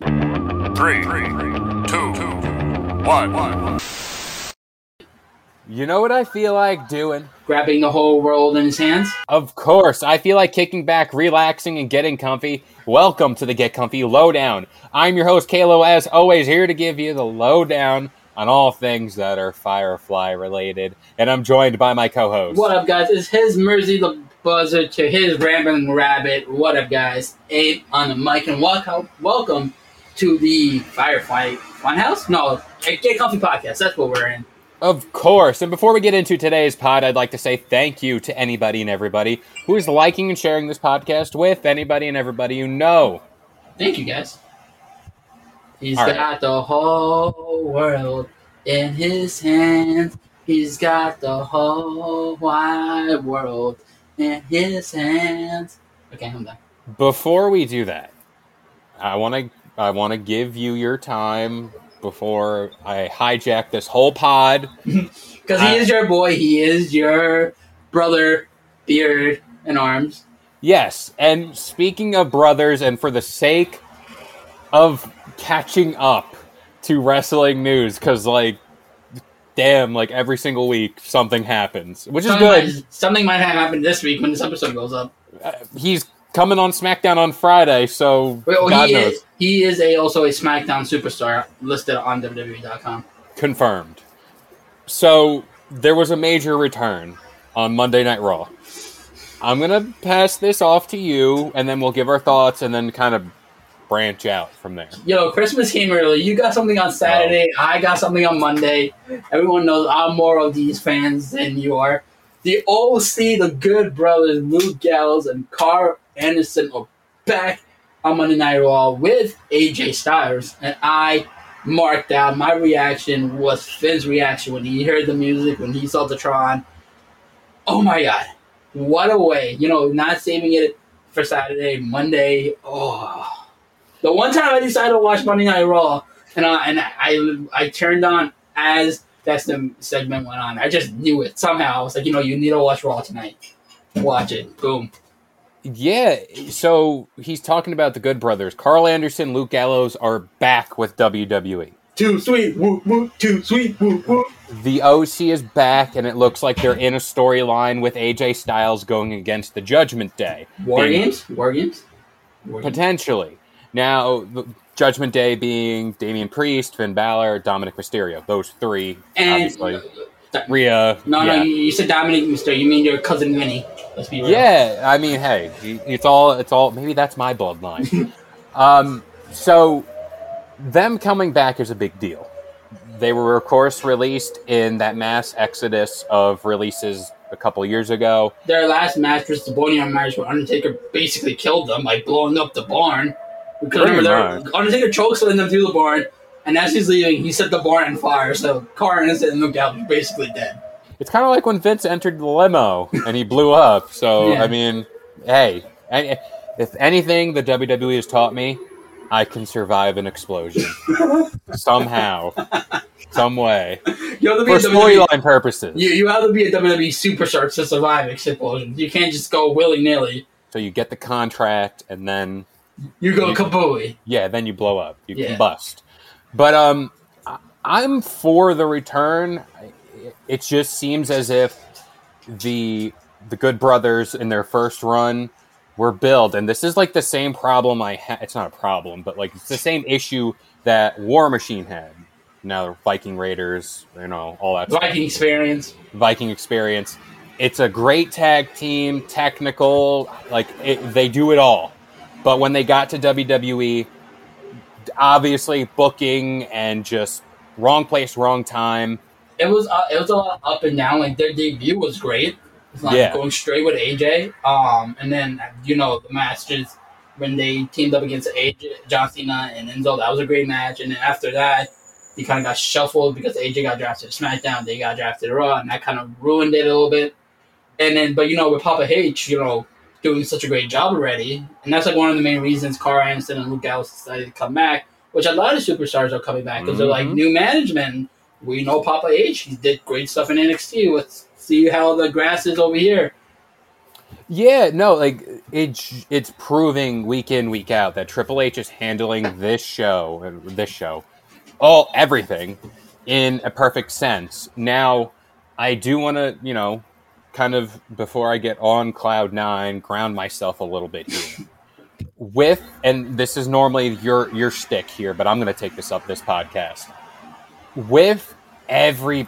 Three, two, one. You know what I feel like doing? grabbing the whole world in his hands. Of course, I feel like kicking back, relaxing, and getting comfy. Welcome to the Get Comfy Lowdown. I'm your host, Kalo, as always, here to give you the lowdown on all things that are Firefly related. And I'm joined by my co host. What up, guys? It's his Mercy the Buzzard to his Rambling Rabbit. What up, guys? Abe on the mic, and welcome, welcome to the Firefly Funhouse? No, Get Comfy Podcast. That's what we're in. Of course. And before we get into today's pod, I'd like to say thank you to anybody and everybody who is liking and sharing this podcast with anybody and everybody you know. Thank you, guys. He's All got right. the whole world in his hands. He's got the whole wide world in his hands. Okay, I'm done. Before we do that, I want to I want to give you your time before I hijack this whole pod. Because he is your boy. He is your brother, beard, and arms. Yes, and speaking of brothers, and for the sake of catching up to wrestling news, because like, damn, like every single week something happens, which is good. Might, something might have happened this week when this episode goes up. Uh, he's coming on SmackDown on Friday, so Well, God he knows. is. He is a also a SmackDown superstar listed on WWE.com. Confirmed. So there was a major return on Monday Night Raw. I'm gonna pass this off to you, and then we'll give our thoughts, and then kind of branch out from there. Yo, Christmas came early. You got something on Saturday. Oh. I got something on Monday. Everyone knows I'm more of these fans than you are. The OC, the Good Brothers, Luke Gallows, and Karl Anderson are back on Monday Night Raw with AJ Styles. And I marked out my reaction was Finn's reaction when he heard the music, when he saw the Tron. Oh my god. What a way. You know, not saving it for Saturday, Monday. Oh. The one time I decided to watch Monday Night Raw, and I and I I turned on as that segment went on. I just knew it somehow. I was like, you know, you need to watch Raw tonight. Watch it. Boom. Yeah, so he's talking about the Good Brothers. Karl Anderson, Luke Gallows are back with WWE. Too sweet. Woo woo. Too sweet. Woo woo. The OC is back, and it looks like they're in a storyline with AJ Styles going against the Judgment Day. War Being- games. War games. War games. Potentially. Now, Judgment Day being Damian Priest, Finn Balor, Dominik Mysterio. Those three, And obviously. Rhea. no, yeah. no, you, you said Dominic Mister. You mean your cousin Vinny? Let's be real. Yeah, I mean, hey, it's all it's all maybe that's my bloodline. um, so them coming back is a big deal. They were, of course, released in that mass exodus of releases a couple years ago. Their last match was the Boneyard match where Undertaker basically killed them by blowing up the barn. Because remember. Undertaker chokeslammed them through the barn, and as he's leaving, he set the barn on fire. So Anderson and Luke Gallows were basically dead. It's kind of like when Vince entered the limo and he blew up. So Yeah. I mean, hey, if anything, the WWE has taught me, I can survive an explosion somehow, some way, You have to be for storyline purposes. You, you have to be a WWE superstar to survive explosions. You can't just go willy nilly. So you get the contract, and then You go kabooey. yeah, then you blow up, you Yeah. combust. But um, I'm for the return. It just seems as if the the Good Brothers in their first run were billed, and this is like the same problem I had. It's not a problem, but like it's the same issue that War Machine had. Now Viking Raiders, you know, all that Viking stuff. experience. Viking experience. It's a great tag team, technical, like it, they do it all. But when they got to WWE, obviously booking and just wrong place, wrong time. It was uh, it was a lot up and down. Like their debut was great. Like Yeah. going straight with AJ. Um, and then you know the matches when they teamed up against AJ, John Cena and Enzo. That was a great match. And then after that, he kind of got shuffled because AJ got drafted to SmackDown. They got drafted to Raw, and that kind of ruined it a little bit. And then, but you know, with Papa H, you know, doing such a great job already, and that's like one of the main reasons Karl Anderson and Luke Gallows decided to come back. Which a lot of superstars are coming back because they're like Mhm. new management. We know Papa H. He did great stuff in NXT. Let's see how the grass is over here. Yeah, no, like it's it's proving week in week out that Triple H is handling this show and this show, all everything, in a perfect sense. Now, I do want to, you know, kind of before I get on cloud nine, ground myself a little bit here. With and this is normally your your stick here, but I'm going to take this up this podcast. With every,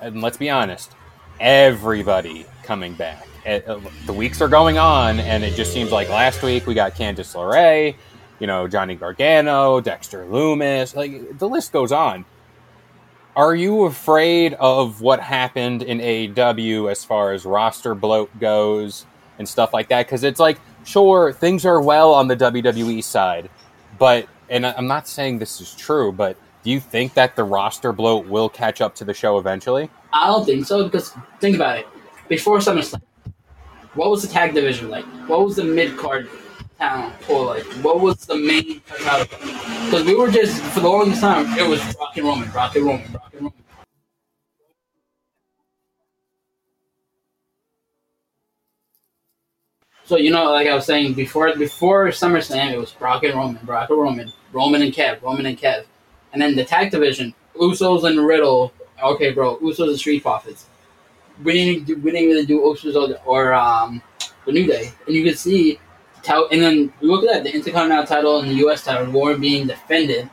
and let's be honest, everybody coming back. Uh, the weeks are going on, and it just seems like last week we got Candice LeRae, you know, Johnny Gargano, Dexter Lumis, like the list goes on. Are you afraid of what happened in AEW as far as roster bloat goes and stuff like that? Because it's like, sure, things are well on the WWE side, but, and I'm not saying this is true, but do you think that the roster bloat will catch up to the show eventually? I don't think so because think about it. Before SummerSlam, what was the tag division like? What was the mid card talent like? What was the main? Because we were just for the longest time it was Brock and Roman, Brock and Roman, Brock and Roman. So you know, like I was saying before, before SummerSlam, it was Brock and Roman, Brock and Roman, Roman and Kev, Roman and Kev, and then the tag division, Usos and Riddle. Okay, bro, Usos and Street Profits. We didn't, do, we didn't really do Usos or, or um, the New Day, and you can see, and then we look at that, the Intercontinental title and the U.S. title weren't being defended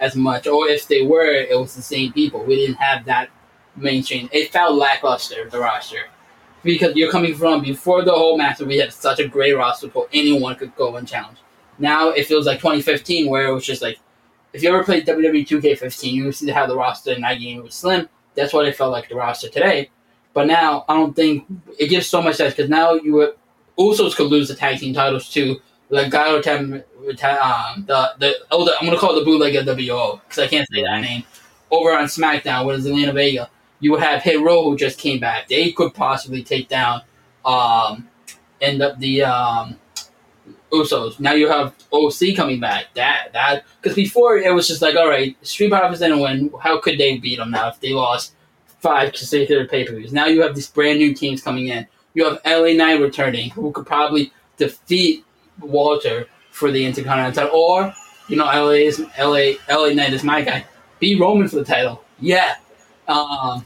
as much, or if they were, it was the same people. We didn't have that mainstream. It felt lackluster the roster because you're coming from before the whole match. We had such a great roster for anyone could go and challenge. Now it feels like 2015, where it was just like if you ever played WWE 2K15, you see how the roster in that game was slim. That's what it felt like the roster today. But now I don't think it gives so much sense because now you Usos could lose the tag team titles to Legado Tem, um, the the oh the, I'm gonna call it the bootleg WO because I can't say that name over on SmackDown with Zelina Vega. You would have Hit Row who just came back. They could possibly take down um end up the um Usos. Now you have OC coming back. That that because before it was just like, all right, Street Profits didn't win. How could they beat them now if they lost five consecutive pay per views? Now you have these brand new teams coming in. You have LA Knight returning, who could probably defeat Walter for the Intercontinental title, or you know, LA is LA LA Knight is my guy. Beat Roman for the title. Yeah. Um,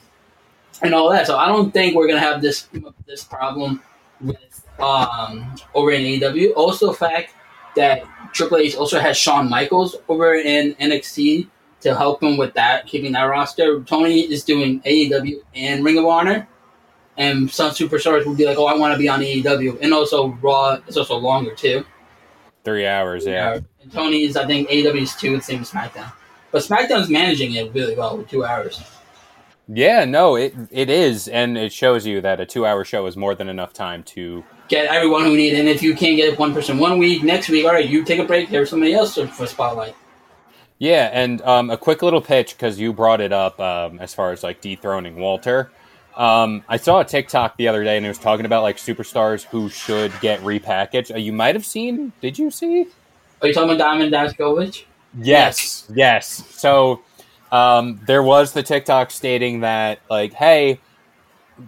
and all that. So I don't think we're gonna have this this problem with um, over in AEW. Also, the fact that Triple H also has Shawn Michaels over in NXT to help him with that, keeping that roster. Tony is doing AEW and Ring of Honor, and some superstars would be like, "Oh, I want to be on AEW," and also Raw is also longer too. Three hours, yeah. And Tony is, I think, AEW is two, the same as SmackDown. But SmackDown's managing it really well with two hours. Yeah, no, it it is, and it shows you that a two-hour show is more than enough time to. Get everyone who need it. And if you can't get one person one week, next week, all right, you take a break. There's somebody else for spotlight. Yeah, and um, a quick little pitch because you brought it up um, as far as like dethroning Walter. Um, I saw a TikTok the other day, and it was talking about like superstars who should get repackaged. Uh, you might have seen. Did you see? Are you talking about Dominik Dijakovic? Yes, yes. So um, there was the TikTok stating that, like, hey,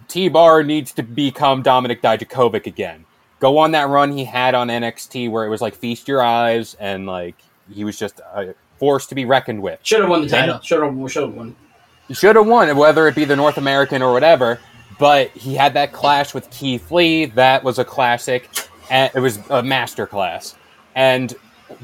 T Bar needs to become Dominik Dijakovic again. Go on that run he had on NXT where it was like feast your eyes and like he was just a force to be reckoned with. Should have won the title. Should have. Should have won. He should have won, whether it be the North American or whatever. But he had that clash with Keith Lee. That was a classic. and it was a master class. And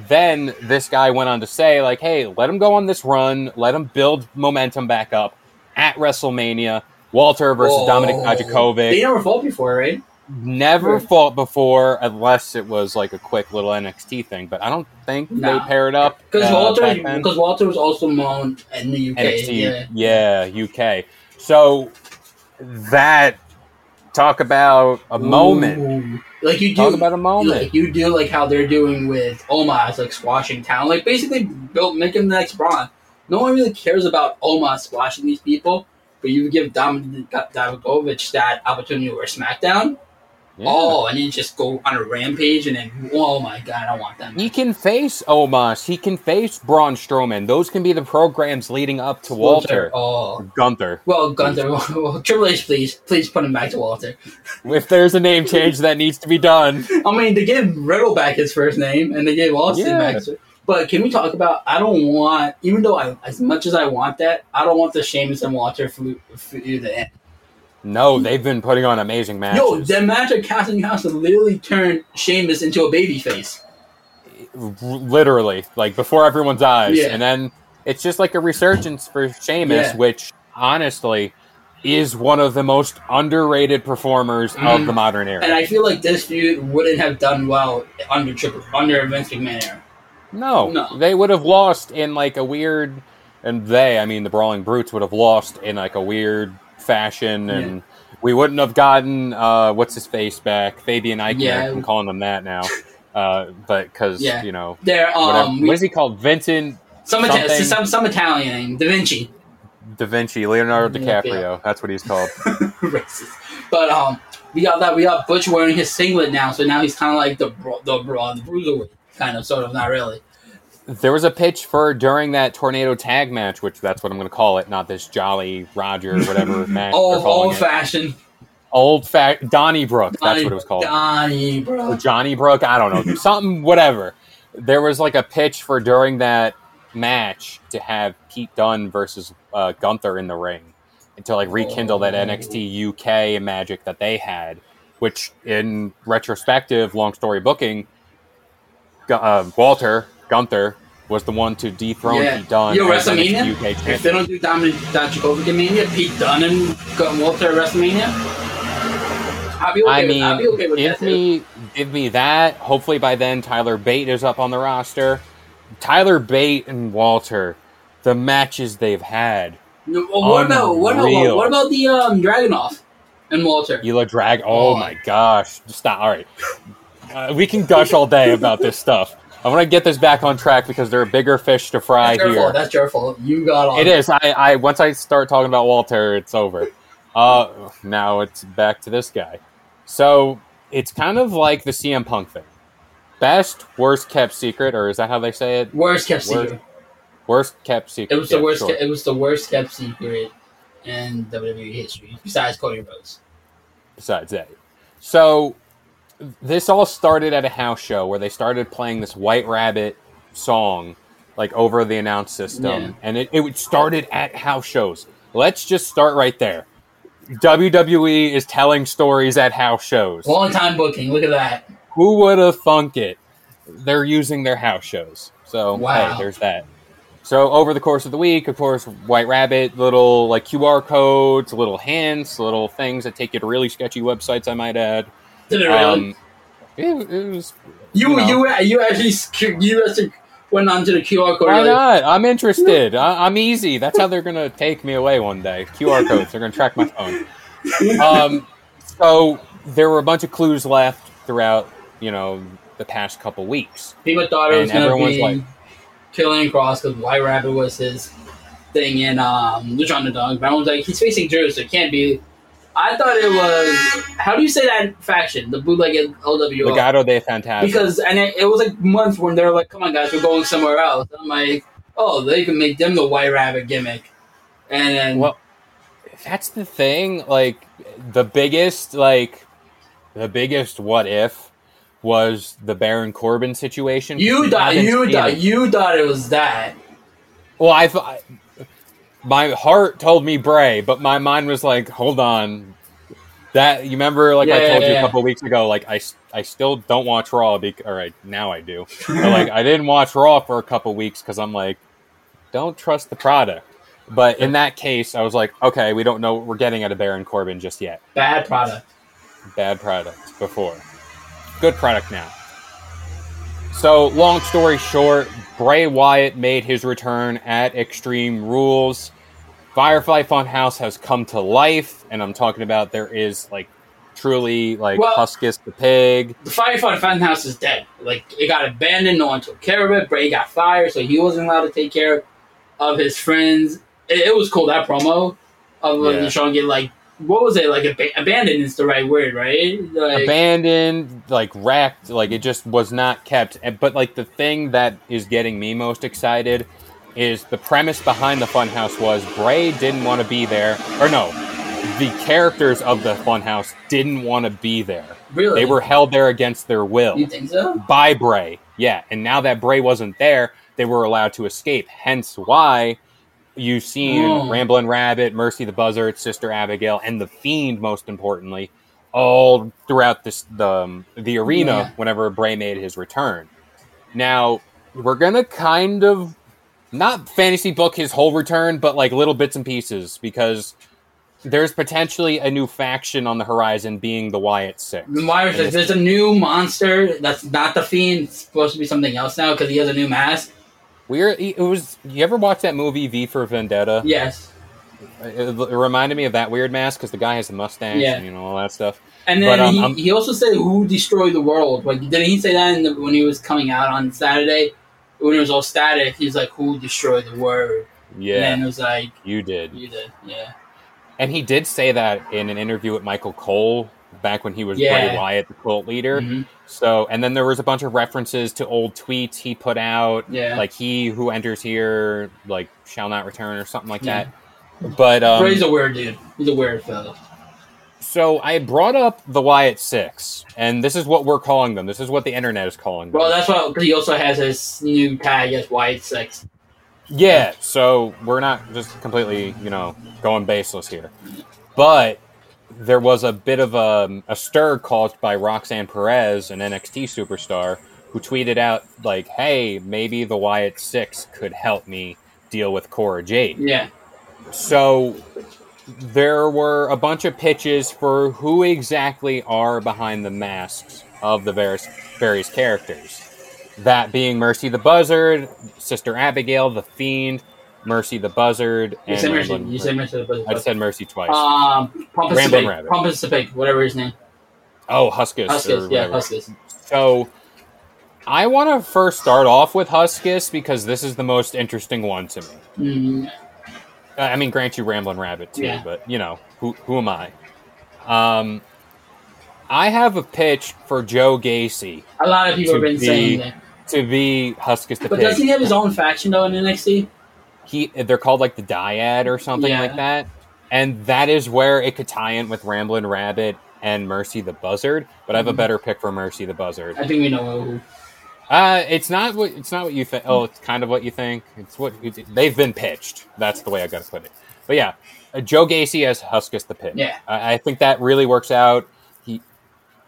then this guy went on to say, like, hey, let him go on this run, let him build momentum back up at WrestleMania. Walter versus Dominik. Dijakovic. They never fought before, right? Never Right. fought before, unless it was like a quick little NXT thing. But I don't think Nah. they paired up Because uh, Walter, because Walter was also known in the UK. NXT, Yeah. yeah. UK. So that talk about a moment. Like you do, Talk about a moment. Like you do, like how they're doing with Omos, like squashing town, like basically built making the next Braun. No one really cares about Omos squashing these people, but you give Dominik Dijakovic that opportunity wear SmackDown. Yeah. Oh, and you just go on a rampage, and then oh my god, I want that. He can face Omos. He can face Braun Strowman. Those can be the programs leading up to Walter. Oh, Gunther. well, Gunther. Well, Triple H, please, please put him back to Walter. If there's a name change that needs to be done, I mean, they gave Riddle back his first name, and they gave Austin Yeah. back. His, but can we talk about? I don't want, even though I, as much as I want that, I don't want the Sheamus and Walter feud to end. No, they've been putting on amazing matches. Yo, that match at Castle Castle literally turned Sheamus into a baby face. Literally, like before everyone's eyes, Yeah. and then it's just like a resurgence for Sheamus, Yeah. which honestly is one of the most underrated performers Mhm. of the modern era. And I feel like this feud wouldn't have done well under Triple under Vince McMahon era. no, No. they would have lost in like a weird, and they, I mean, the Brawling Brutes would have lost in like a weird fashion, and we wouldn't have gotten uh, what's his face back, Fabian Aichner. Yeah. I'm calling them that now, uh, but because Yeah. you know. There, um, what is he called? Vincent some, Ita- some some Italian name, Da Vinci. Da Vinci, Leonardo Yeah, DiCaprio. That's what he's called. racist. But um, we got that. We got Butch wearing his singlet now, so now he's kind of like the bro- the bro- the bruiserweight, kind of, sort of, not really. There was a pitch for during that tornado tag match, which that's what I'm going to call it, not this Jolly Roger whatever match. Old old it. fashioned. old fact Donnybrook. That's what it was called. Donnie, Or. Johnny Brook. I don't know. Something, whatever. There was like a pitch for during that match to have Pete Dunne versus uh, Gunther in the ring and to like rekindle that NXT UK magic that they had, which in retrospective, long story booking, uh, Walter Gunther was the one to dethrone Yeah. Pete Dunne. Yo, WrestleMania. NXT UK If they don't do Dominik Dijakovic at Mania, Pete Dunne and Gun- Walter at WrestleMania. I'll be okay I with, mean, I'll be okay with give too. me give me that. Hopefully by then Tyler Bate is up on the roster. Tyler Bate and Walter, the matches they've had. No, well, what about what about what about the um, Dragunov and Walter? Ela Drag. Oh Oh. my gosh! Stop. All right, uh, we can gush all day about this stuff. I want to get this back on track because there are bigger fish to fry That's here. fault. That's your fault. You got on. It is. I, I once I start talking about Walter, it's over. Uh, now it's back to this guy. So it's kind of like the CM Punk thing. Best, worst kept secret, or is that how they say it? Worst kept Worst- secret. Worst kept secret. It was the Yeah, worst. sure. It was the worst kept secret in WWE history, besides Cody Rhodes. besides that. So this all started at a house show where they started playing this White Rabbit song like over the announce system, Yeah. and it, it started at house shows. Let's just start right there. WWE is telling stories at house shows. Long time booking. Look at that. Who would have thunk it? They're using their house shows. So Wow. hey, there's that. So over the course of the week, of course, White Rabbit, little like QR codes, little hints, little things that take you to really sketchy websites. I might add. Did it really? Um, it, it was. you you know. you you actually you actually went onto the QR code. Why not? I'm interested. I, I'm easy. That's how they're gonna take me away one day. QR codes. They're gonna track my phone. Um, so there were a bunch of clues left throughout, you know, the past couple weeks. People thought it was And gonna everyone's be like- Killer Kross because White Rabbit was his thing in um, Lucha Underground. But I was like, he's facing Drew, so it can't be. I thought it was. How do you say that faction? The bootleg LWO. Legado del Fantasma. because and it, it was like months when they were like, "Come on, guys, we're going somewhere else." I'm like, "Oh, they can make them the White Rabbit gimmick," and then Well, that's the thing. Like the biggest, like the biggest what if was the Baron Corbin situation. you thought you thought you thought it was that. Well, I thought my heart told me Bray, but my mind was like, hold on. That you remember, like I Yeah, told yeah, you a couple weeks ago, like I, I still don't watch Raw. Because, all right, now I do. But like, I didn't watch Raw for a couple weeks because I'm like, don't trust the product. But in that case, I was like, okay, we don't know what we're getting out of Baron Corbin just yet. Bad product. Bad product before, good product now. So, long story short, Bray Wyatt made his return at Extreme Rules. Firefly Funhouse has come to life, and I'm talking about there is like truly like Well- Huskus the pig. The Firefly Funhouse is dead. Like it got abandoned. No one took care of it. Bray got fired, so he wasn't allowed to take care of his friends. It, it was cool that promo of like, Yeah. the show get like what was it like? Ab- abandoned is the right word, right? Like, abandoned, like wrecked, like it just was not kept. But like the thing that is getting me most excited is the premise behind the Funhouse was Bray didn't want to be there, or no, the characters of the Funhouse didn't want to be there. really, They were held there against their will You think so? by Bray. Yeah, and now that Bray wasn't there, they were allowed to escape. Hence why you've seen Oh. Ramblin' Rabbit, Mercy the Buzzard, Sister Abigail, and the Fiend, most importantly, all throughout this the um, the arena Yeah. whenever Bray made his return. Now we're gonna kind of not fantasy book his whole return, but like little bits and pieces because there's potentially a new faction on the horizon, being the Wyatt Six. The Myers, And there's a new monster that's not the fiend. It's supposed to be something else now because he has a new mask. We're it was. You ever watch that movie V for Vendetta? Yes, It, it reminded me of that weird mask because the guy has the mustache Yeah. and you know all that stuff. and then But, um, he, I'm- he also said who destroyed the world. Like didn't he say that in the, when he was coming out on Saturday? When it was all static, he's like, "Who destroyed the world?" Yeah, And it was like, you did, "You did, yeah." and he did say that in an interview with Michael Cole back when he was Yeah. Bray Wyatt, the cult leader. Mhm. So, and then there was a bunch of references to old tweets he put out, Yeah. like "He who enters here, like shall not return" or something like Yeah. that. But um, Bray's a weird dude. He's a weird fellow. so I brought up the Wyatt Six, and this is what we're calling them. This is what the internet is calling them. Well, that's why because he also has his new tag as White Six. Yeah, so we're not just completely, you know, going baseless here. But there was a bit of a, a stir caused by Roxanne Perez, an NXT superstar, who tweeted out, like, hey, maybe the Wyatt Six could help me deal with Cora Jade. Yeah, So there were a bunch of pitches for who exactly are behind the masks of the various, various characters. That being Mercy the Buzzard, Sister Abigail, the Fiend, Mercy the Buzzard, you and said Mercy. You said Mercy. the I just said Mercy twice. Um, Pompous the Pig. Rabbit. Pompous the Pig, whatever his name. oh, Huskus. Huskus, yeah. Huskus. So I want to first start off with Huskus because this is the most interesting one to me. Mm, I mean, grant you Ramblin' Rabbit too, Yeah. but you know, who who am I? Um, I have a pitch for Joe Gacy a lot of people have been be- saying that. to be Huskus the But Pig. doesn't he have his own faction though in NXT? He they're called like the Dyad or something Yeah. like that, and that is where it could tie in with Ramblin' Rabbit and Mercy the Buzzard. But I have a Mhm. better pick for Mercy the Buzzard. I think we know who. Uh, it's not what it's not what you think. Oh, it's kind of what you think. It's what it's, they've been pitched. That's the way I got to put it. But yeah, uh, Joe Gacy as Huskus the Pit. Yeah. I, I think that really works out. He,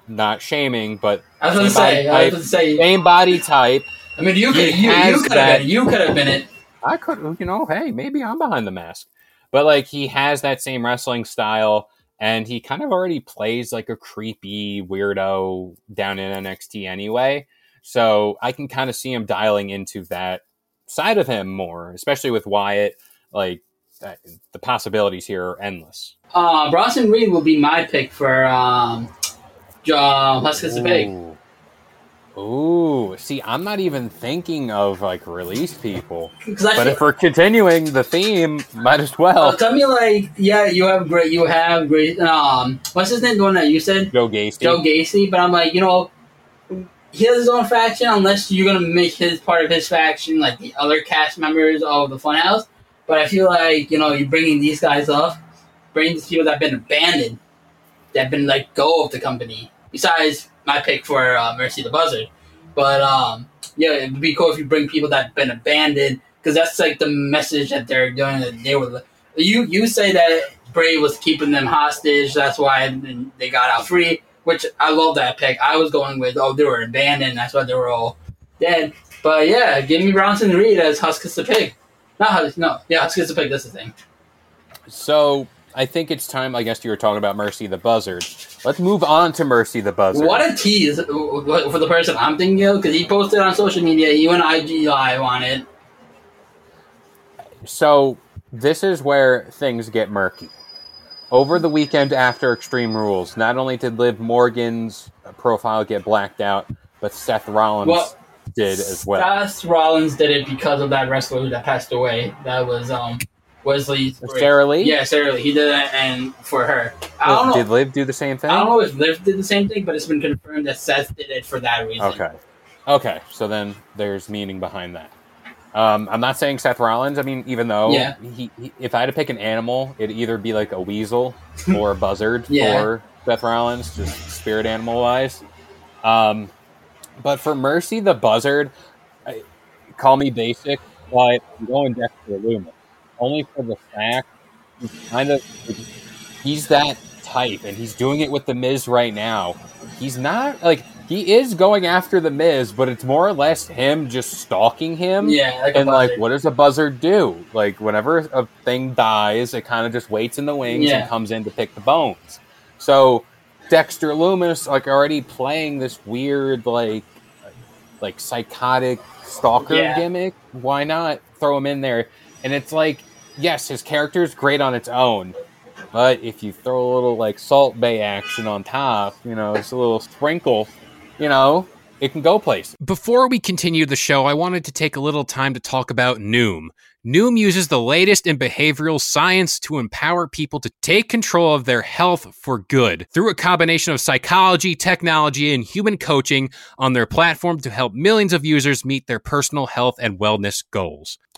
not shaming, but I was going to say. I was going to say. same body type. I mean, you could. You, you could have been. You could have been it. I could, you know, hey, maybe I'm behind the mask. But like he has that same wrestling style and he kind of already plays like a creepy weirdo down in NXT anyway. So I can kind of see him dialing into that side of him more, especially with Wyatt. Like that, the possibilities here are endless. Uh, Bronson Reed will be my pick for um, uh, Huskus the Pig. Ooh. See, I'm not even thinking of like release people. But feel, if we're continuing the theme, might as uh, well. tell me like, yeah, you have great. You have great. Um, what's his name? The one that you said, Joe Gacy. Joe Gacy. But I'm like, you know, he has his own faction. Unless you're gonna make his part of his faction, like the other cast members of the Funhouse. But I feel like you know, you're bringing these guys up, bringing these people that have been abandoned, that have been let go of the company. Besides my pick for uh, Mercy the Buzzard, but um, yeah, it'd be cool if you bring people that've been abandoned because that's like the message that they're doing. That they were. You you say that Bray was keeping them hostage. That's why they got out free. which I love that pick. I was going with oh they were abandoned, that's why they were all dead. But yeah, give me Bronson Reed as Huskus the pig. Not Huskus, no, yeah, Huskus the pig. That's the thing. So I think it's time. I guess you were talking about Mercy the Buzzard. Let's move on to Mercy the Buzzard. What a tease for the person I'm thinking of because he posted on social media. He went IG live on it. So this is where things get murky. Over the weekend after Extreme Rules, not only did Liv Morgan's profile get blacked out, but Seth Rollins Well, did as well. Seth Rollins did it because of that wrestler that passed away. That was um Wesley. Sara Lee? Yeah, Sara Lee. He did that, and for her, I don't know. Did Liv do the same thing? I don't know if Liv did the same thing, but it's been confirmed that Seth did it for that reason. Okay. Okay. So then there's meaning behind that. Um, I'm not saying Seth Rollins. I mean, even though Yeah. he, he, if I had to pick an animal, it'd either be like a weasel or a buzzard Yeah. for Seth Rollins, just spirit animal wise. Um, but for Mercy the buzzard, I, call me basic, but I'm going Dexter Lumis. Only for the fact he's kind of he's that type, and he's doing it with the Miz right now. He's not like he is going after the Miz, but it's more or less him just stalking him. Yeah, like and like, what does a buzzard do? Like, whenever a thing dies, it kind of just waits in the wings Yeah. and comes in to pick the bones. So Dexter Lumis, like, already playing this weird, like, like psychotic stalker Yeah. gimmick. Why not throw him in there? And it's like, yes, his character is great on its own, but if you throw a little like Salt Bae action on top, you know, it's a little sprinkle, you know, it can go place. Before we continue the show, I wanted to take a little time to talk about Noom. Noom uses the latest in behavioral science to empower people to take control of their health for good through a combination of psychology, technology, and human coaching on their platform to help millions of users meet their personal health and wellness goals.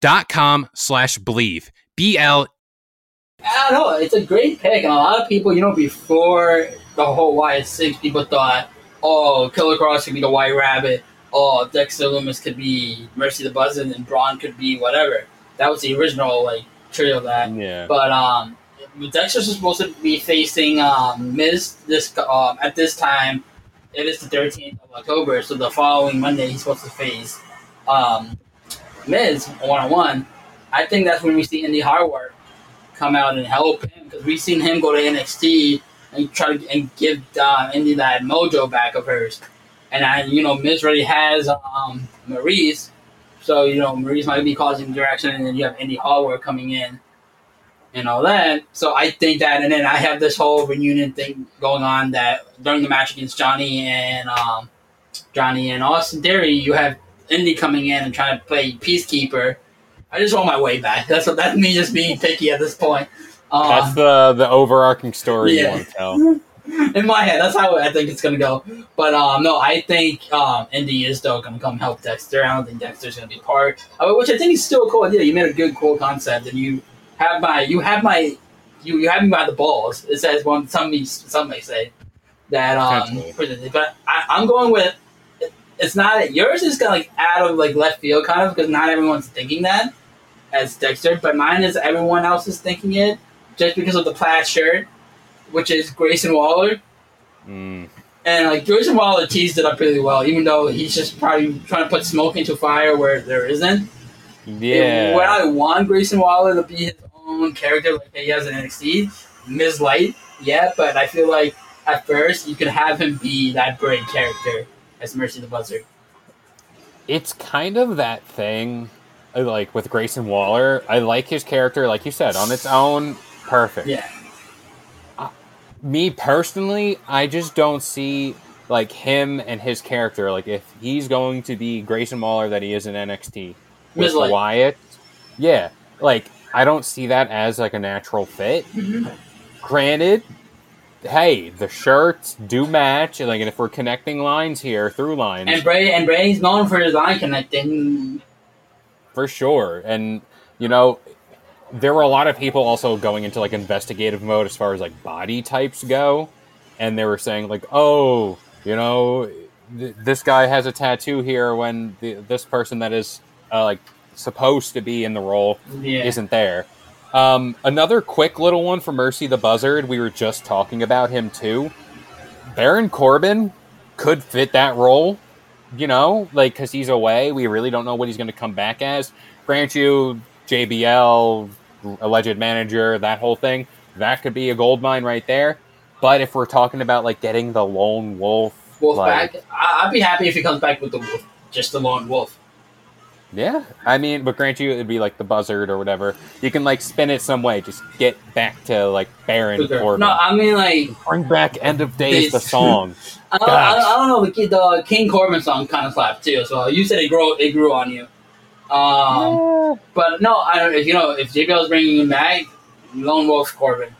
dot com slash believe. B-L I don't know. It's a great pick, and a lot of people, you know, before the whole Wyatt Six, people thought, oh, Killer Kross could be the White Rabbit, oh, Dexter Lumis could be Mercy the Buzzard, and Braun could be whatever. That was the original like trio of that. Yeah. But um, Dexter's supposed to be facing um Miz this um at this time. It is the 13th of October, so the following Monday he's supposed to face um Miz one on one. I think that's when we see Indi Hartwell come out and help him because we've seen him go to NXT and try to and give uh, Indi that mojo back of hers. And I, you know, Miz already has um, Maryse, so you know Maryse might be causing direction, and then you have Indi Hartwell coming in and all that. So I think that, and then I have this whole reunion thing going on that during the match against Johnny and um, Johnny and Austin Theory, you have Indi coming in and trying to play peacekeeper. I just want my way back. That's what, that's me just being picky at this point. Um, That's the the overarching story you want to tell. in my head, that's how I think it's gonna go. But um, no, I think um, Indi is still gonna come help Dexter. I don't think Dexter's gonna be part, uh, which I think is still a cool idea. You made a good, cool concept, and you have my, you have my, you you have me by the balls. It says one. Some may- some may say that um, but I, I'm going with. It's not yours is kind of like out of like left field, kind of because not everyone's thinking that as Dexter, but mine is everyone else is thinking it just because of the plaid shirt which is Grayson Waller. Mm. And like Grayson Waller teased it up really well, even though he's just probably trying to put smoke into fire where there isn't. Yeah. When I want Grayson Waller to be his own character like he has in NXT, Ms. Light, yeah, but I feel like at first you could have him be that great character as Mercy the Buzzard. it's kind of that thing uh, like with Grayson Waller. I like his character, like you said, on its own, perfect. Yeah. Me personally, I just don't see like him and his character. Like if he's going to be Grayson Waller that he is in NXT with. Wyatt, yeah, like I don't see that as like a natural fit. Mm-hmm. Granted, hey, the shirts do match. Like, and if we're connecting lines here through lines, And Bray and Bray's known for his line connecting. for sure. And you know, there were a lot of people also going into like investigative mode as far as like body types go, and they were saying like, oh, you know, th- this guy has a tattoo here when the, this person that is uh, like supposed to be in the role Yeah. isn't there. Um, another quick little one for Mercy the Buzzard. We were just talking about him too. Baron Corbin could fit that role, you know, like because he's away. We really don't know what he's going to come back as. Grant you, JBL, alleged manager, that whole thing. That could be a gold mine right there. But if we're talking about like getting the lone wolf, Wolf like, back. I'd be happy if he comes back with the wolf, just the lone wolf. Yeah, I mean, but grant you, it'd be like the buzzard or whatever. You can like spin it some way. Just get back to like Baron Corbin. No, I mean like Bring back End of Days, the song. I don't, I, don't, I don't know. The, the King Corbin song kind of slapped too. So you said it grew it grew on you. Um, but no, I don't. If you know if JBL is bringing him back, Lone Wolf Corbin,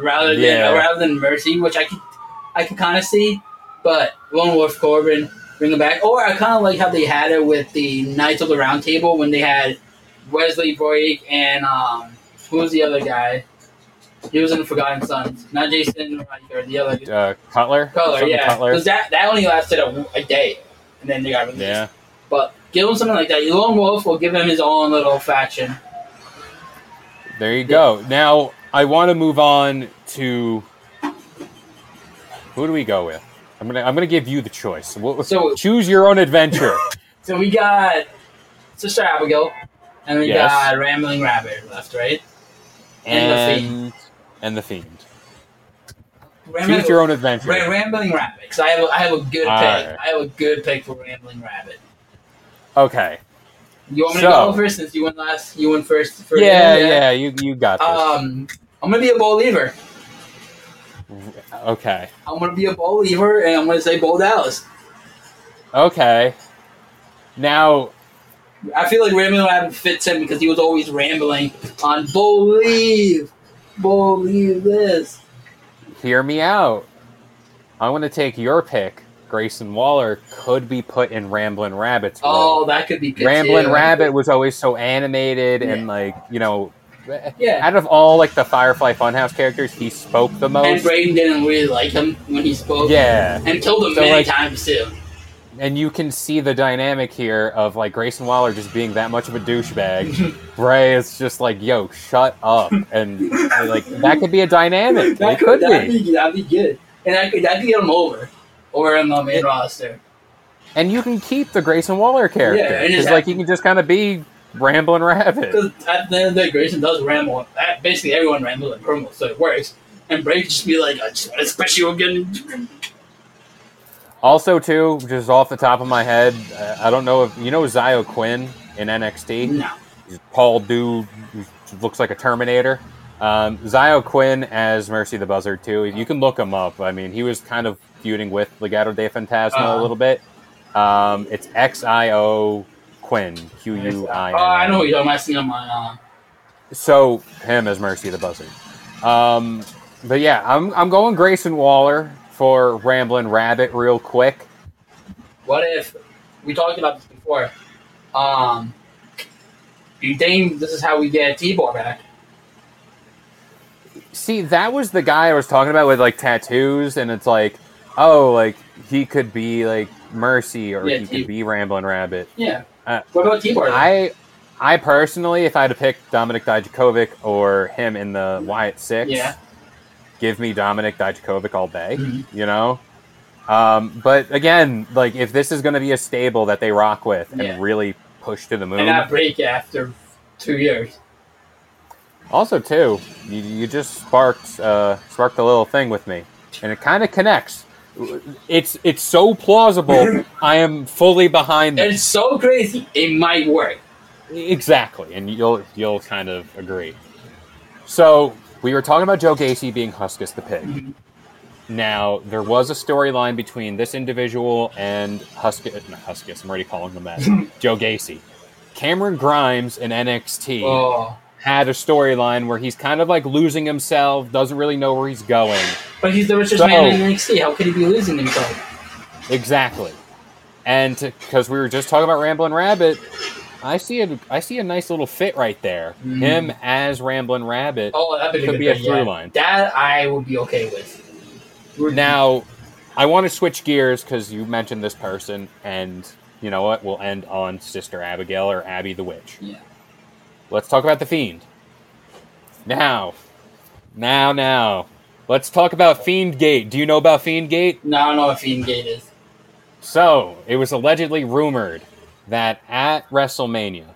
rather than Yeah. rather than Mercy, which I could I can kind of see, but Lone Wolf Corbin bring him back. Or I kind of like how they had it with the Knights of the Round Table when they had Wesley Boyk and um, who was the other guy? He was in the Forgotten Sons, not Jaxson Ryker, the other Uh, Cutler? Something yeah. Cutler? Because that, that only lasted a, a day, and then they got released. Yeah. But give him something like that. Lone Wolf will give him his own little faction. There you go. Now, I want to move on to. Who do we go with? I'm gonna I'm gonna give you the choice. We'll- So- choose your own adventure. So we got Sister Abigail, and we Yes. got Rambling Rabbit left, right? And the and and the fiend. Rambling, Choose your own adventure. Ra- Rambling Rabbit, because I have a, I have a good pick. Alright. I have a good pick for Rambling Rabbit. Okay. You want me to go first since you went last? You went first. For Yeah, yeah. You you got this. Um, I'm gonna be a believer. Okay. I'm gonna be a believer, and I'm gonna say Bo Dallas. Okay. Now, I feel like Rambling Rabbit fits him because he was always rambling on believe, believe this. hear me out. I'm going to take your pick. Grayson Waller could be put in Ramblin' Rabbit's role. Oh, that could be good. Ramblin'. Rabbit was always so animated and like you know, Yeah. out of all like the Firefly Funhouse characters, he spoke the most. And most. Braden didn't really like him when he spoke. Yeah, And killed him So, many like- times too. and you can see the dynamic here of like Grayson Waller just being that much of a douchebag. Bray is just like, "Yo, shut up," and like that could be a dynamic. That it could that'd be. be. That'd be good. And that could that could get him over, over in the main roster. and you can keep the Grayson Waller character Yeah, and like you can just kind of be Ramblin' Rabbit. Because at the end of the day, Grayson does ramble. That- Basically, everyone rambles in promo, so it works. And Bray could just be like, I just want to special again. Also, too, just off the top of my head, I don't know if you know Xyon Quinn in NXT. No. A dude, who looks like a Terminator. Um, Xyon Quinn as Mercy the Buzzard too. You can look him up. I mean, he was kind of feuding with Legado del Fantasma a Uh-huh. little bit. Um, it's X I O Quinn Q U I. Oh, I know who you're talking about. I seen him on. Uh, So him as Mercy the Buzzard. Um, but yeah, I'm I'm going Grayson Waller for Ramblin' Rabbit real quick. what if we talked about this before? Um, do you think this is how we get T-Bar back? See, that was the guy I was talking about with like tattoos, and it's like, oh, like he could be like Mercy or Yeah, he T- could be Ramblin' Rabbit. Yeah. Uh, what about T-Bar? I, I personally, if I had to pick Dominik Dijakovic or him in the Wyatt Six, Yeah. give me Dominik Dijakovic all day. Mhm. You know. Um, but again, like if this is going to be a stable that they rock with and Yeah. really push to the moon, And not break after two years. Also, too, you, you just sparked uh, sparked a little thing with me, and it kind of connects. It's it's so plausible. I am fully behind And it. it's so crazy, it might work. Exactly, and you'll you'll kind of agree. So we were talking about Joe Gacy being Huskus the pig. Mhm. Now there was a storyline between this individual and Huskus. Not Huskus. I'm already calling him that. Joe Gacy. Cameron Grimes in NXT Oh. Had a storyline where he's kind of like losing himself, doesn't really know where he's going. But he's the richest So- man in NXT. How could he be losing himself? Exactly. And because we were just talking about Ramblin' Rabbit, I see a I see a nice little fit right there. Mm. Him as Ramblin' Rabbit. Oh, that'd be Could be a through yeah. line. That I would be okay with. Now, I want to switch gears because you mentioned this person, and you know what? We'll end on Sister Abigail or Abby the Witch. Yeah. Let's talk about the Fiend. Now, now, now. Let's talk about Fiend Gate. Do you know about Fiend Gate? No, I don't know what Fiend Gate is. So, it was allegedly rumored that at WrestleMania,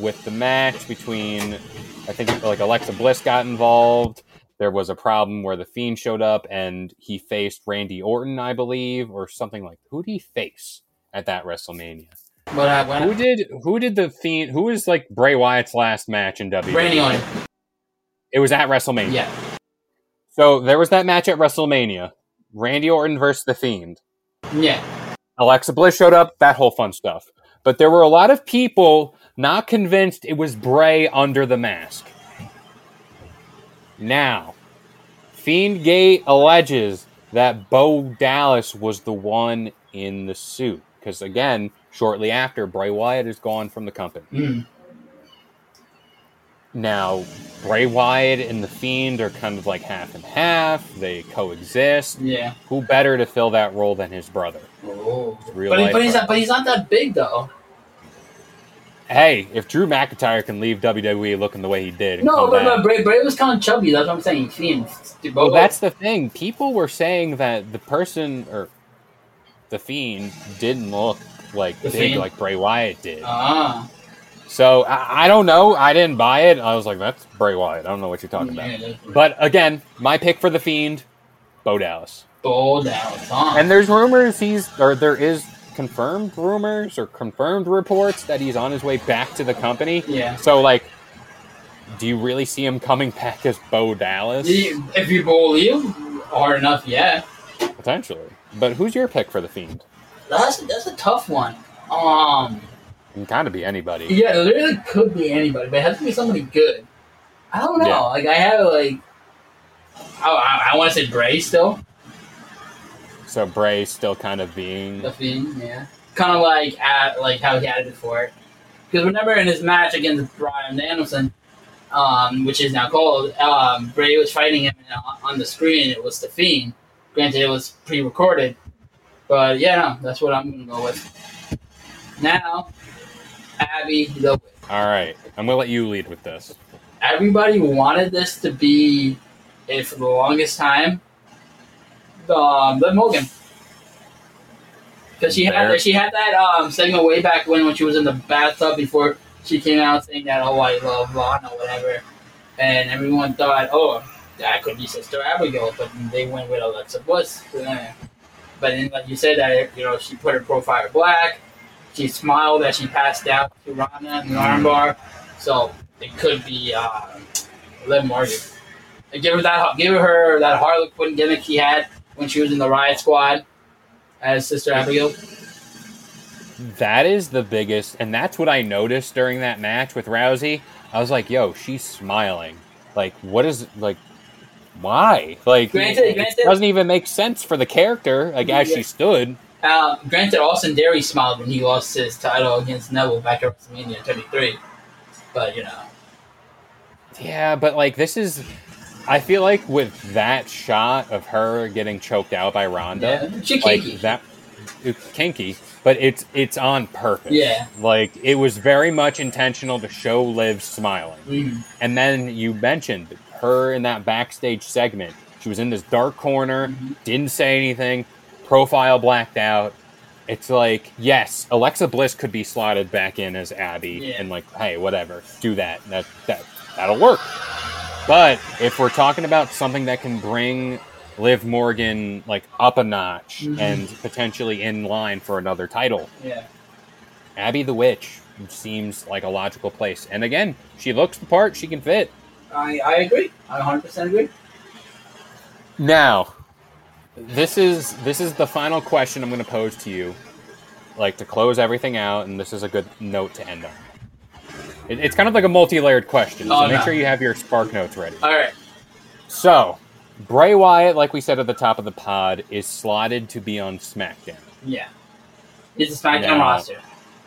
with the match between, I think like Alexa Bliss got involved, there was a problem where the Fiend showed up and he faced Randy Orton, I believe, or something like. Who did he face at that WrestleMania? But uh, when Who did who did the Fiend? Who was like Bray Wyatt's last match in WWE? Randy Orton. It was at WrestleMania. Yeah. So there was that match at WrestleMania, Randy Orton versus the Fiend. Yeah. Alexa Bliss showed up, that whole fun stuff. But there were a lot of people not convinced it was Bray under the mask. Now, Fiend Gate alleges that Bo Dallas was the one in the suit. Because again, shortly after, Bray Wyatt is gone from the company. Mm. Now, Bray Wyatt and the Fiend are kind of like half and half. They coexist. Yeah. Who better to fill that role than his brother? Oh. But, he, but he's not. But he's not that big though. Hey, if Drew McIntyre can leave WWE looking the way he did, No, but, but Bray, Bray was kind of chubby. That's what I'm saying. Fiend. well, that's the thing. People were saying that the person or the Fiend didn't look like The like Bray Wyatt did. ah. so I, I don't know. I didn't buy it. I was like, that's Bray Wyatt. I don't know what you're talking about. But again, my pick for the Fiend, Bo Dallas. Bo Dallas. Huh? And there's rumors he's or there is confirmed rumors or confirmed reports that he's on his way back to the company. yeah. So like, do you really see him coming back as Bo Dallas? If you believe hard enough, yeah. Potentially. But who's your pick for the Fiend? That's that's a tough one. Um. It can kind of be anybody. Yeah, it literally could be anybody, but it has to be somebody good. I don't know. Yeah. Like I have like, I, I, I want to say Bray still So Bray still kind of being the Fiend, yeah. Kind of like at like how he had it before, because remember in his match against Bryan Danielson, um, which is now called, um, Bray was fighting him on the screen. It was the Fiend. Granted, it was pre-recorded, but yeah, that's what I'm gonna go with. Now, Abby the all right. I'm gonna let you lead with this. everybody wanted this to be it for the longest time. Um, Liv Morgan, because she had she had that um segment way back when when she was in the bathtub before she came out saying that oh I love Lana whatever, and everyone thought oh that could be Sister Abigail, but they went with Alexa Bliss. Eh. But then like you said that you know she put her profile black, she smiled as she passed out to Ronda in the armbar, so it could be uh, Liv Morgan. Give her that, give her that Harlequin gimmick she had when she was in the Riot Squad as Sister Abigail. That is the biggest, and that's what I noticed during that match with Rousey. I was like, "Yo, she's smiling. Like, what is like? Why? Like, Granted- it granted- doesn't even make sense for the character. Like, as she stood. Uh, granted, Austin Aries smiled when he lost his title against Neville back at WrestleMania 33, but you know, Yeah, but like, this is. I feel like with that shot of her getting choked out by Ronda, yeah, she like kinky. that, it's kinky, but it's it's on purpose. Yeah. like it was very much intentional to show Liv smiling. Mhm. And then you mentioned her in that backstage segment. She was in this dark corner, didn't say anything, profile blacked out. It's like, yes, Alexa Bliss could be slotted back in as Abby, Yeah. and like, hey, whatever, do that. That that that'll work. But if we're talking about something that can bring Liv Morgan like up a notch Mhm. and potentially in line for another title, Yeah. Abby the Witch seems like a logical place. And again, she looks the part, she can fit. I, I agree. I 100% agree. Now, this is this is the final question I'm going to pose to you, like to close everything out, and this is a good note to end on. It, it's kind of like a multi-layered question, so Oh, make no. sure you have your spark notes ready. All right. So, Bray Wyatt, like we said at the top of the pod, is slotted to be on SmackDown, Yeah. It's a SmackDown Now- roster.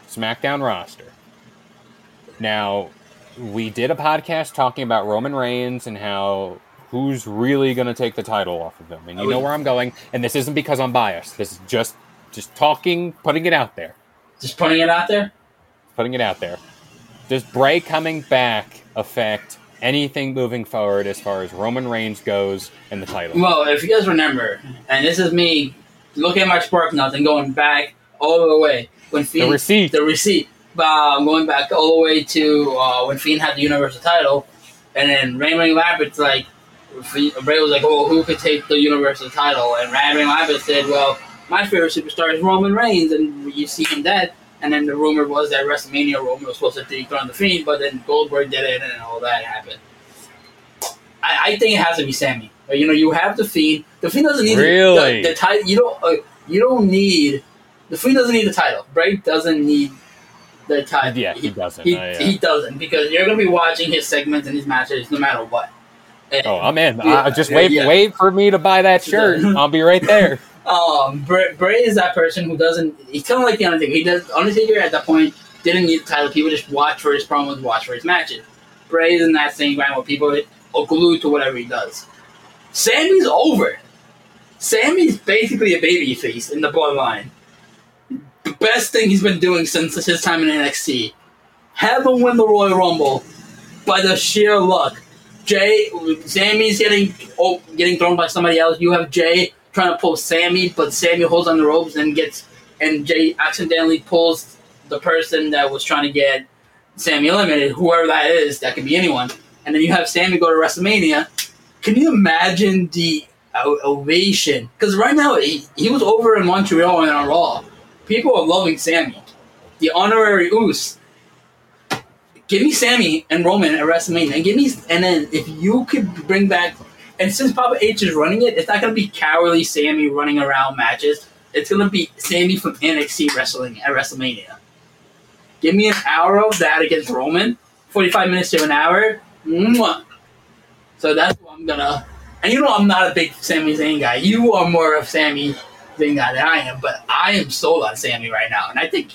SmackDown roster. Now, we did a podcast talking about Roman Reigns and how who's really going to take the title off of him, and you Oh, know where I'm going. And this isn't because I'm biased. This is just just talking, putting it out there, Just putting it out there. putting it out there. Does Bray coming back affect anything moving forward as far as Roman Reigns goes and the title? Well, if you guys remember, and this is me looking at my spark notes and going back all the way when Fiend, receipt. the receipt, um, going back all the way to uh, when Fiend had the Universal title, and then Ramblin' Rabbit's like, Bray was like, "Oh, who could take the Universal title?" And Ramblin' Rabbit said, "Well, my favorite superstar is Roman Reigns," and you see him dead. And then the rumor was that WrestleMania Roman was supposed to dethrone the Fiend, but then Goldberg did it, and all that happened. I, I think it has to be Sami. You know, you have the Fiend. The Fiend doesn't need Really? the, the title. You don't. Uh, you don't need the Fiend. Doesn't need the title. Bray doesn't need the title. Yeah, he doesn't. He, Uh, yeah. he doesn't because you're gonna be watching his segments and his matches no matter what. And, Oh, I'm in. Yeah, just wait, yeah. wait for me to buy that shirt. I'll be right there. Um, Bray, Bray is that person who doesn't. He's kind of like the Undertaker. He does. Undertaker at that point didn't need the title. People just watch for his promos, watch for his matches. Bray is in that same grind where people are glued to whatever he does. Sammy's over. Sammy's basically a baby face in the bloodline. Best thing he's been doing since his time in NXT. Have him win the Royal Rumble by the sheer luck. Jay, Sami's getting oh, getting thrown by somebody else. You have Jay trying to pull Sami, but Sami holds on the ropes and gets, and Jay accidentally pulls the person that was trying to get Sami eliminated, whoever that is. That could be anyone. And then you have Sami go to WrestleMania. Can you imagine the ovation? Because right now he, he was over in Montreal and on Raw. People are loving Sami. The honorary Uce give me Sami and Roman at WrestleMania, and give me, and then if you could bring back, and since Papa H is running it, it's not gonna be cowardly Sami running around matches. It's gonna be Sami from NXT wrestling at WrestleMania. Give me an hour of that against Roman, forty-five minutes to an hour. Mwah. So that's what I'm gonna. And you know I'm not a big Sami Zayn guy. You are more of Sami Guy than I am, but I am sold on Sami right now, and I think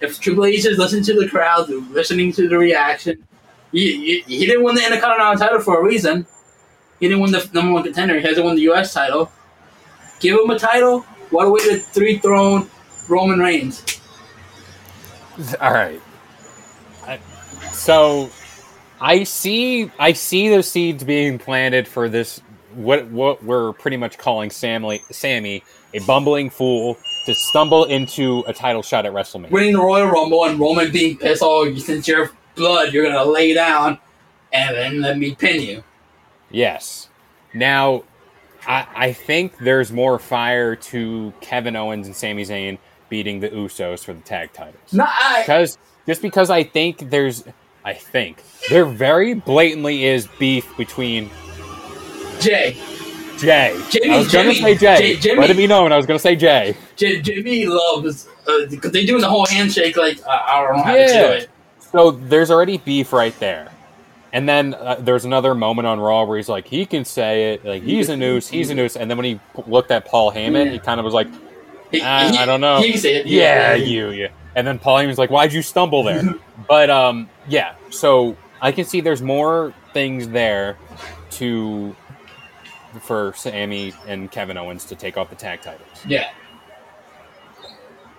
if Triple H is listening to the crowd, listening to the reaction, he, he, he didn't win the Intercontinental title for a reason. He didn't win the number one contender. He hasn't won the U.S. title. Give him a title. What a way to three throne Roman Reigns. All right. I, so I see I see those seeds being planted for this what what we're pretty much calling Sami Sami a bumbling fool to stumble into a title shot at WrestleMania. Winning the Royal Rumble and Roman being pissed, oh, since you're blood, you're going to lay down and then let me pin you. Yes. Now, I, I think there's more fire to Kevin Owens and Sami Zayn beating the Usos for the tag titles. No, I, Because just because I think there's, I think there very blatantly is beef between Jay. Jay. Jimmy- I was gonna say Jay. J- Jimmy- Let it be known. I was gonna say Jay. J- Jimmy loves, because they're doing the whole handshake like, uh, I don't know how to do it. So there's already beef right there. And then uh, there's another moment on Raw where he's like, he can say it, like he's a noose, he's a noose. And then when he p- looked at Paul Heyman, he kind of was like, Uh, he- I don't know. He can say it. yeah, you, yeah. And then Paul Heyman's like, why'd you stumble there? but um, yeah. So I can see there's more things there to for Sami and Kevin Owens to take off the tag titles. Yeah.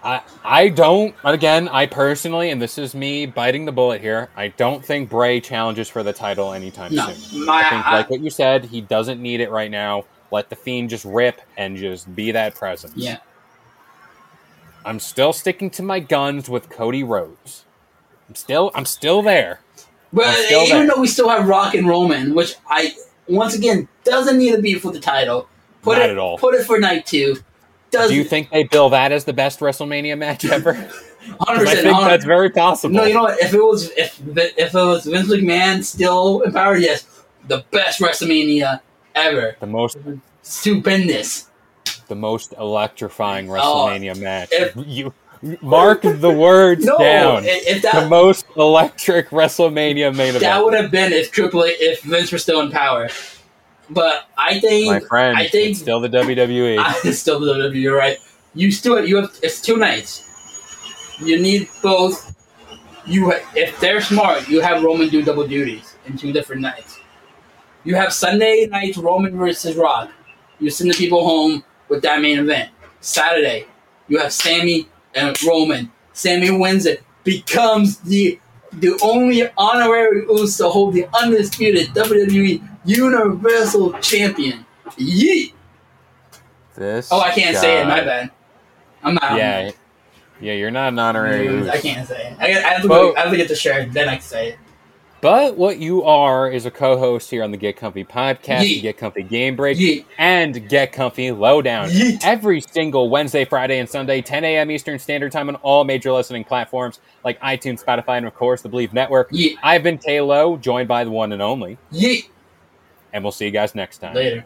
I I don't. Again, I personally, and this is me biting the bullet here. I don't think Bray challenges for the title anytime No, soon. my- I think, I- like what you said, he doesn't need it right now. Let the Fiend just rip and just be that presence. Yeah. I'm still sticking to my guns with Cody Rhodes. I'm still I'm still there. Still even there. though we still have Rock and Roman, which I once again doesn't need to be for the title. Put Not it at all. put it for night two. Does Do you think they bill that as the best WrestleMania match ever? hundred I think percent? that's very possible. No, you know what? If it was if if it was Vince McMahon still in power, yes, the best WrestleMania ever. the most Stupendous. the most electrifying Oh, WrestleMania match. if- you mark the words No, down. if if the most electric WrestleMania main event. that would have been if Triple H, if Vince were still in power. But I think My friend, I think it's still the. WWE. I still the WWE. You're right. You still you have it's two nights. You need both. You if they're smart, you have Roman do double duties in two different nights. You have Sunday night Roman versus Rock. You send the people home with that main event. Saturday, you have Sami and Roman. Sami wins it, becomes the the only honorary Uso to hold the undisputed WWE Universal Champion. Yeet! this Oh, I can't say it. guy- My bad. I'm not. Yeah, yeah, you're not an honorary. I can't say it. I, I have to. Go, I have to get the shirt. Then I can say it. But what you are is a co-host here on the Get Comfy podcast, Yeet. Get Comfy Game Break, Yeet. and Get Comfy Lo-Down. Yeet. Every single Wednesday, Friday, and Sunday, 10 a.m. Eastern Standard Time on all major listening platforms like iTunes, Spotify, and of course the Bleav Network. I've been Kalo, joined by the one and only, and we'll see you guys next time. Later.